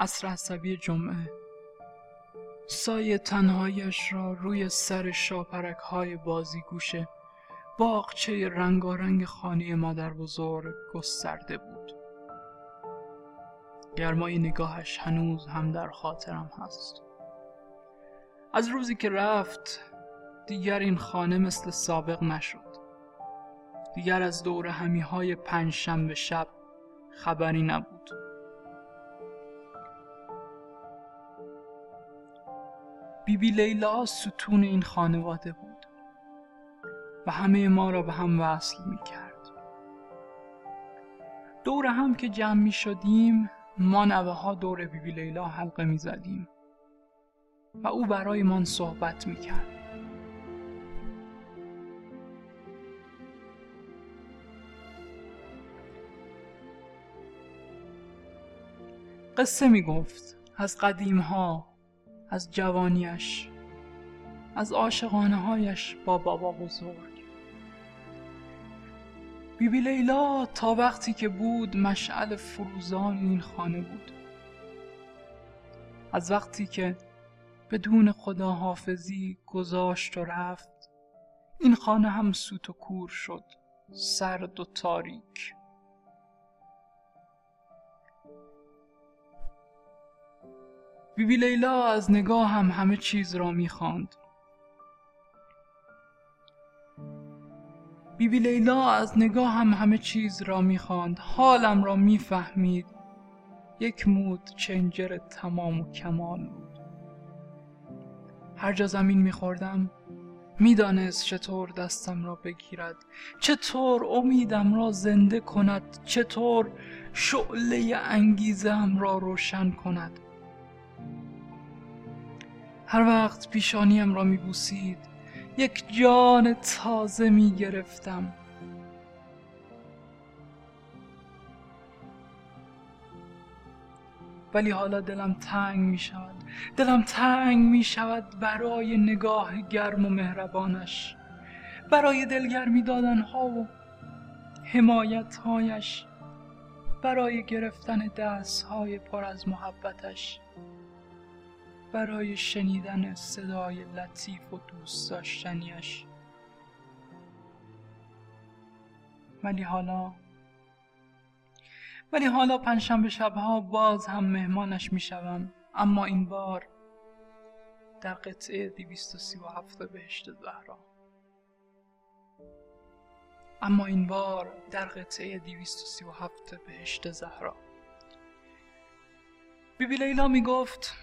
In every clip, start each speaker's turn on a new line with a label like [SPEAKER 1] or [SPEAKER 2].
[SPEAKER 1] عصر عصبی جمعه. سایه تنهایش را روی سر شاپرک های بازی گوشه باغچه رنگارنگ خانه مادر بزرگ گسترده بود. گرمای نگاهش هنوز هم در خاطرم هست. از روزی که رفت دیگر این خانه مثل سابق نشد. دیگر از دور همی های پنج شنبه شب خبری نبود. بیبی لیلا ستون این خانواده بود و همه ما را به هم وصل می کرد دور هم که جمع می شدیم ما نوه ها دور بیبی لیلا حلقه می زدیم و او برای من صحبت می کرد قصه می گفت از قدیم ها از جوانیش از عاشقانه هایش با بابا بزرگ. بیبی لیلا تا وقتی که بود مشعل فروزان این خانه بود. از وقتی که بدون خداحافظی گذاشت و رفت این خانه هم سوت و کور شد سرد و تاریک. بیبی لیلا از نگاه هم همه چیز را می‌خواند. بیبی لیلا از نگاه هم همه چیز را می‌خواند. حالم را می‌فهمید. یک مود چنجر تمام و کمال بود. هر جا زمین میخوردم می‌دانست چطور دستم را بگیرد. چطور امیدم را زنده کند. چطور شعله انگیزم را روشن کند. هر وقت پیشانیم را می بوسید یک جان تازه می گرفتم ولی حالا دلم تنگ می شود دلم تنگ می شود برای نگاه گرم و مهربانش برای دلگرمی دادن ها و حمایت هایش برای گرفتن دست های پر از محبتش. برای شنیدن صدای لطیف و دوست داشتنیش. ولی حالا ولی حالا پنجشنبه شبها باز هم مهمانش می‌شوم. اما این بار در قطعه 237 بهشت زهرا. اما این بار در قطعه 237 بهشت زهرا. بیبی لیلا می گفت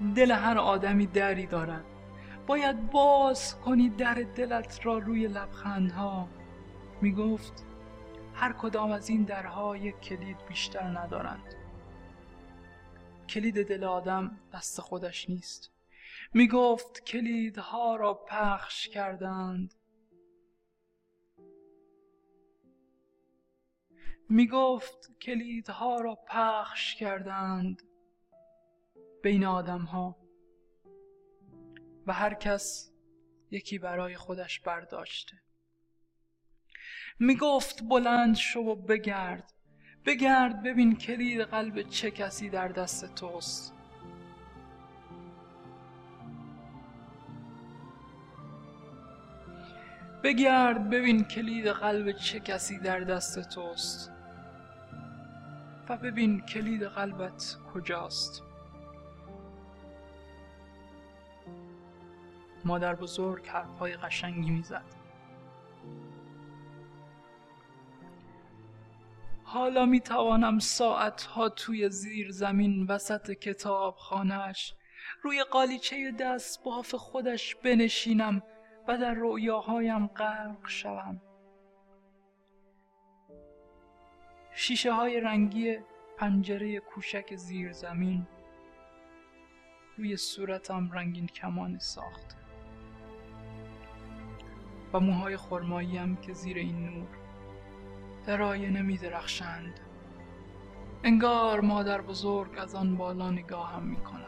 [SPEAKER 1] دل هر آدمی دری دارد. باید باز کنی در دلت را روی لبخندها. می گفت هر کدام از این درها یک کلید بیشتر ندارند. کلید دل آدم دست خودش نیست. می گفت کلیدها را پخش کردند. می گفت کلیدها را پخش کردند. بین آدم ها و هر کس یکی برای خودش برداشته. می گفت بلند شو و بگرد. بگرد ببین کلید قلب چه کسی در دست توست. بگرد ببین کلید قلب چه کسی در دست توست. و ببین کلید قلبت کجاست. مادر بزرگ حرفهای قشنگی می‌زد. حالا می توانم ساعتها توی زیر زمین وسط کتاب خانهش روی قالیچه دست باف خودش بنشینم و در رویاهایم غرق شوم. شیشه های رنگی پنجره کوشک زیر زمین روی صورتم رنگین کمانی ساخت. و موهای خرماییم که زیر این نور در آینه می درخشند. انگار مادر بزرگ از آن بالا نگاهم می کند.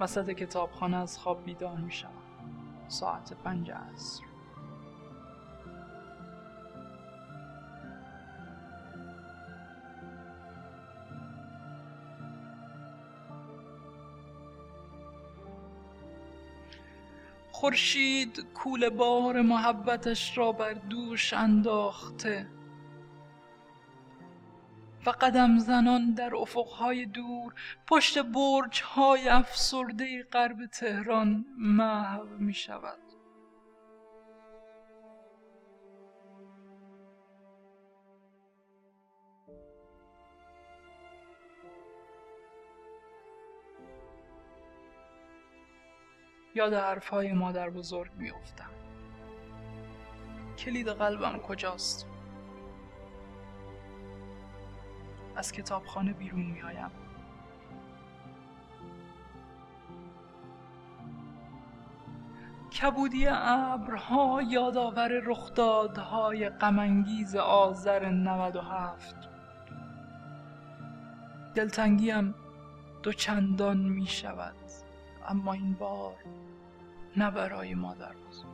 [SPEAKER 1] وسط کتابخانه از خواب بیدار می شوم. ساعت پنج عصر. خورشید کول بار محبتش را بر دوش انداخته. و قدم زنان در افقهای دور پشت برج های افسرده غرب تهران محو می شود یاد حرفهای مادر بزرگ میافتم. کلید قلبم کجاست؟ از کتابخانه بیرون میآیم. کبودی ابرها یادآور رخدادهای غمانگیز آذر 97 دلتنگیم دو چندان می شود اما این بار نه برای مادر بزرگ.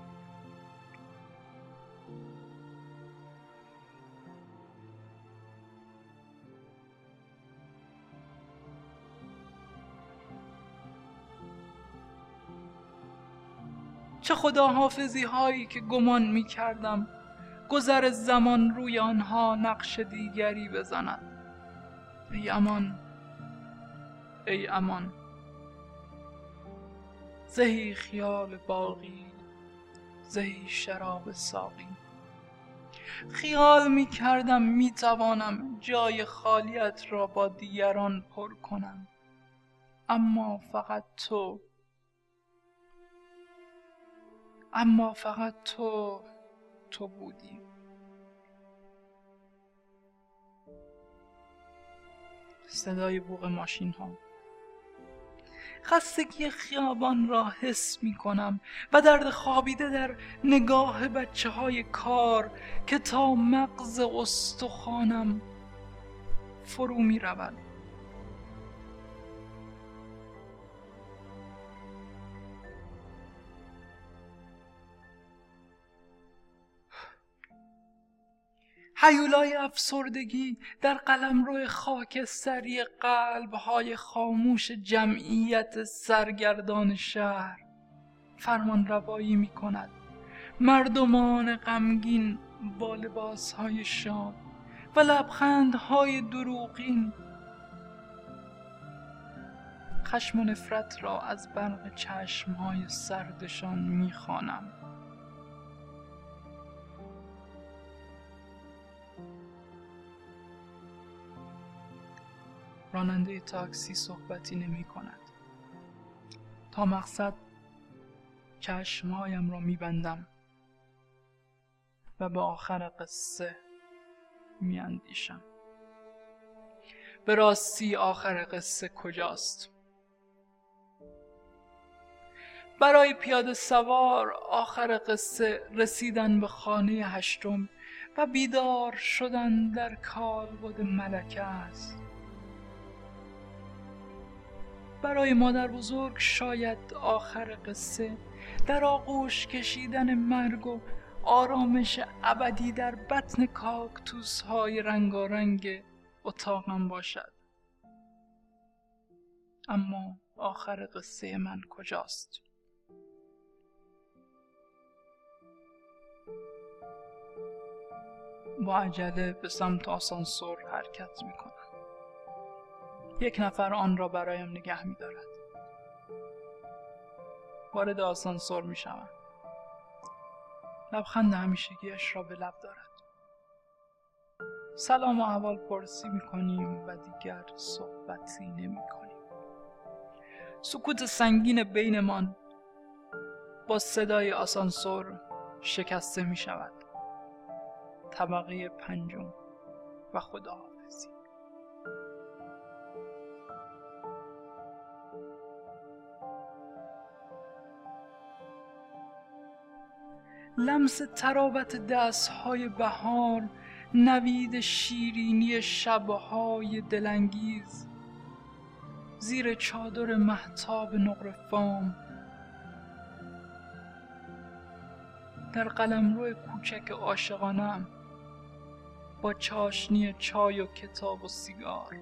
[SPEAKER 1] چه خداحافظی هایی که گمان می کردم گذر زمان روی آنها نقش دیگری بزند. ای امان ای امان. زهی خیال باقی زهی شراب ساقی. خیال می کردم می توانم جای خالیت را با دیگران پر کنم. اما فقط تو. اما فقط تو تو بودی. صدای بوق ماشین ها خستگی خیابان را حس می کنم و درد خوابیده در نگاه بچه های کار که تا مغز استخوانم فرو می رود. هیولای افسردگی در قلمرو خاکستری قلبهای خاموش جمعیت سرگردان شهر. فرمان روایی می کند مردمان غمگین با لباسهای شاد و لبخندهای دروغین. خشم و نفرت را از برق چشمهای سردشان می‌خوانم. راننده تاکسی صحبتی نمی کند. تا مقصد چشمهایم را میبندم و به آخر قصه میاندیشم. به راستی آخر قصه کجاست؟ برای پیاده سوار آخر قصه رسیدن به خانه هشتم و بیدار شدن در کالبد ملکه است. برای مادر بزرگ شاید آخر قصه. در آغوش کشیدن مرگ و آرامش ابدی در بطن کاکتوس های رنگارنگ اتاقم باشد. اما آخر قصه من کجاست؟ با عجله به سمت آسانسور حرکت می یک نفر آن را برایم نگه می دارد وارد آسانسور می شوم لبخند همیشگیش را به لب دارد. سلام و احوال پرسی می کنیم و دیگر صحبتی نمی کنیم سکوت سنگین بینمان با صدای آسانسور شکسته می شود طبقه پنجم و خدا لمس تراوت دستهای بهار نوید شیرینی شبهای دلانگیز. زیر چادر محتاب نقر فام. در قلمرو کوچک عاشقانم. با چاشنی چای و کتاب و سیگار.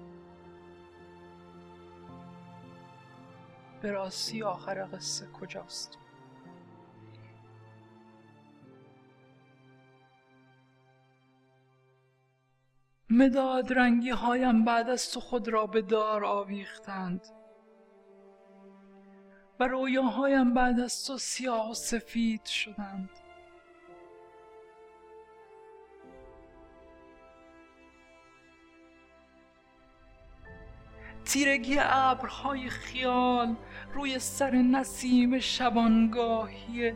[SPEAKER 1] به راستی آخر قصه کجاست؟ مداد رنگی هایم بعد از تو خود را به دار آویختند. و رویاهایم بعد از تو سیاه و سفید شدند. تیرگی ابرهای خیال روی سر نسیم شبانگاهی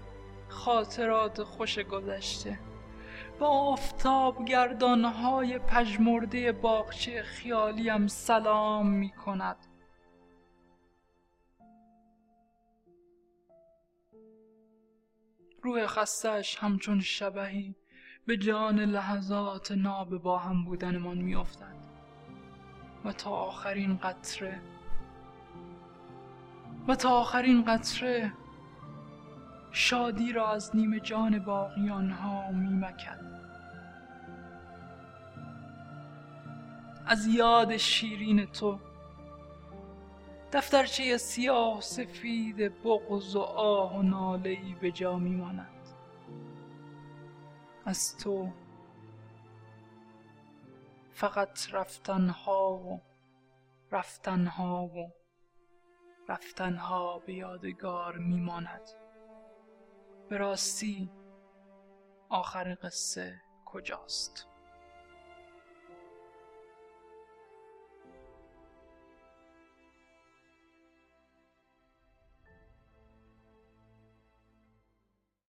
[SPEAKER 1] خاطرات خوش گذشته. با آفتاب گردانهای پژمرده باغچه خیالیم سلام می کند روح خستش همچون شبهی به جان لحظات ناب با هم بودنمان میافتد و تا آخرین قطره و تا آخرین قطره شادی را از نیم جان باقیان ها میمکد از یاد شیرین تو دفترچه سیاه سفید بغض و آه و ناله ای به جا میماند. از تو فقط رفتنها و رفتنها و رفتنها به یادگار میماند. به راستی آخر قصه کجاست؟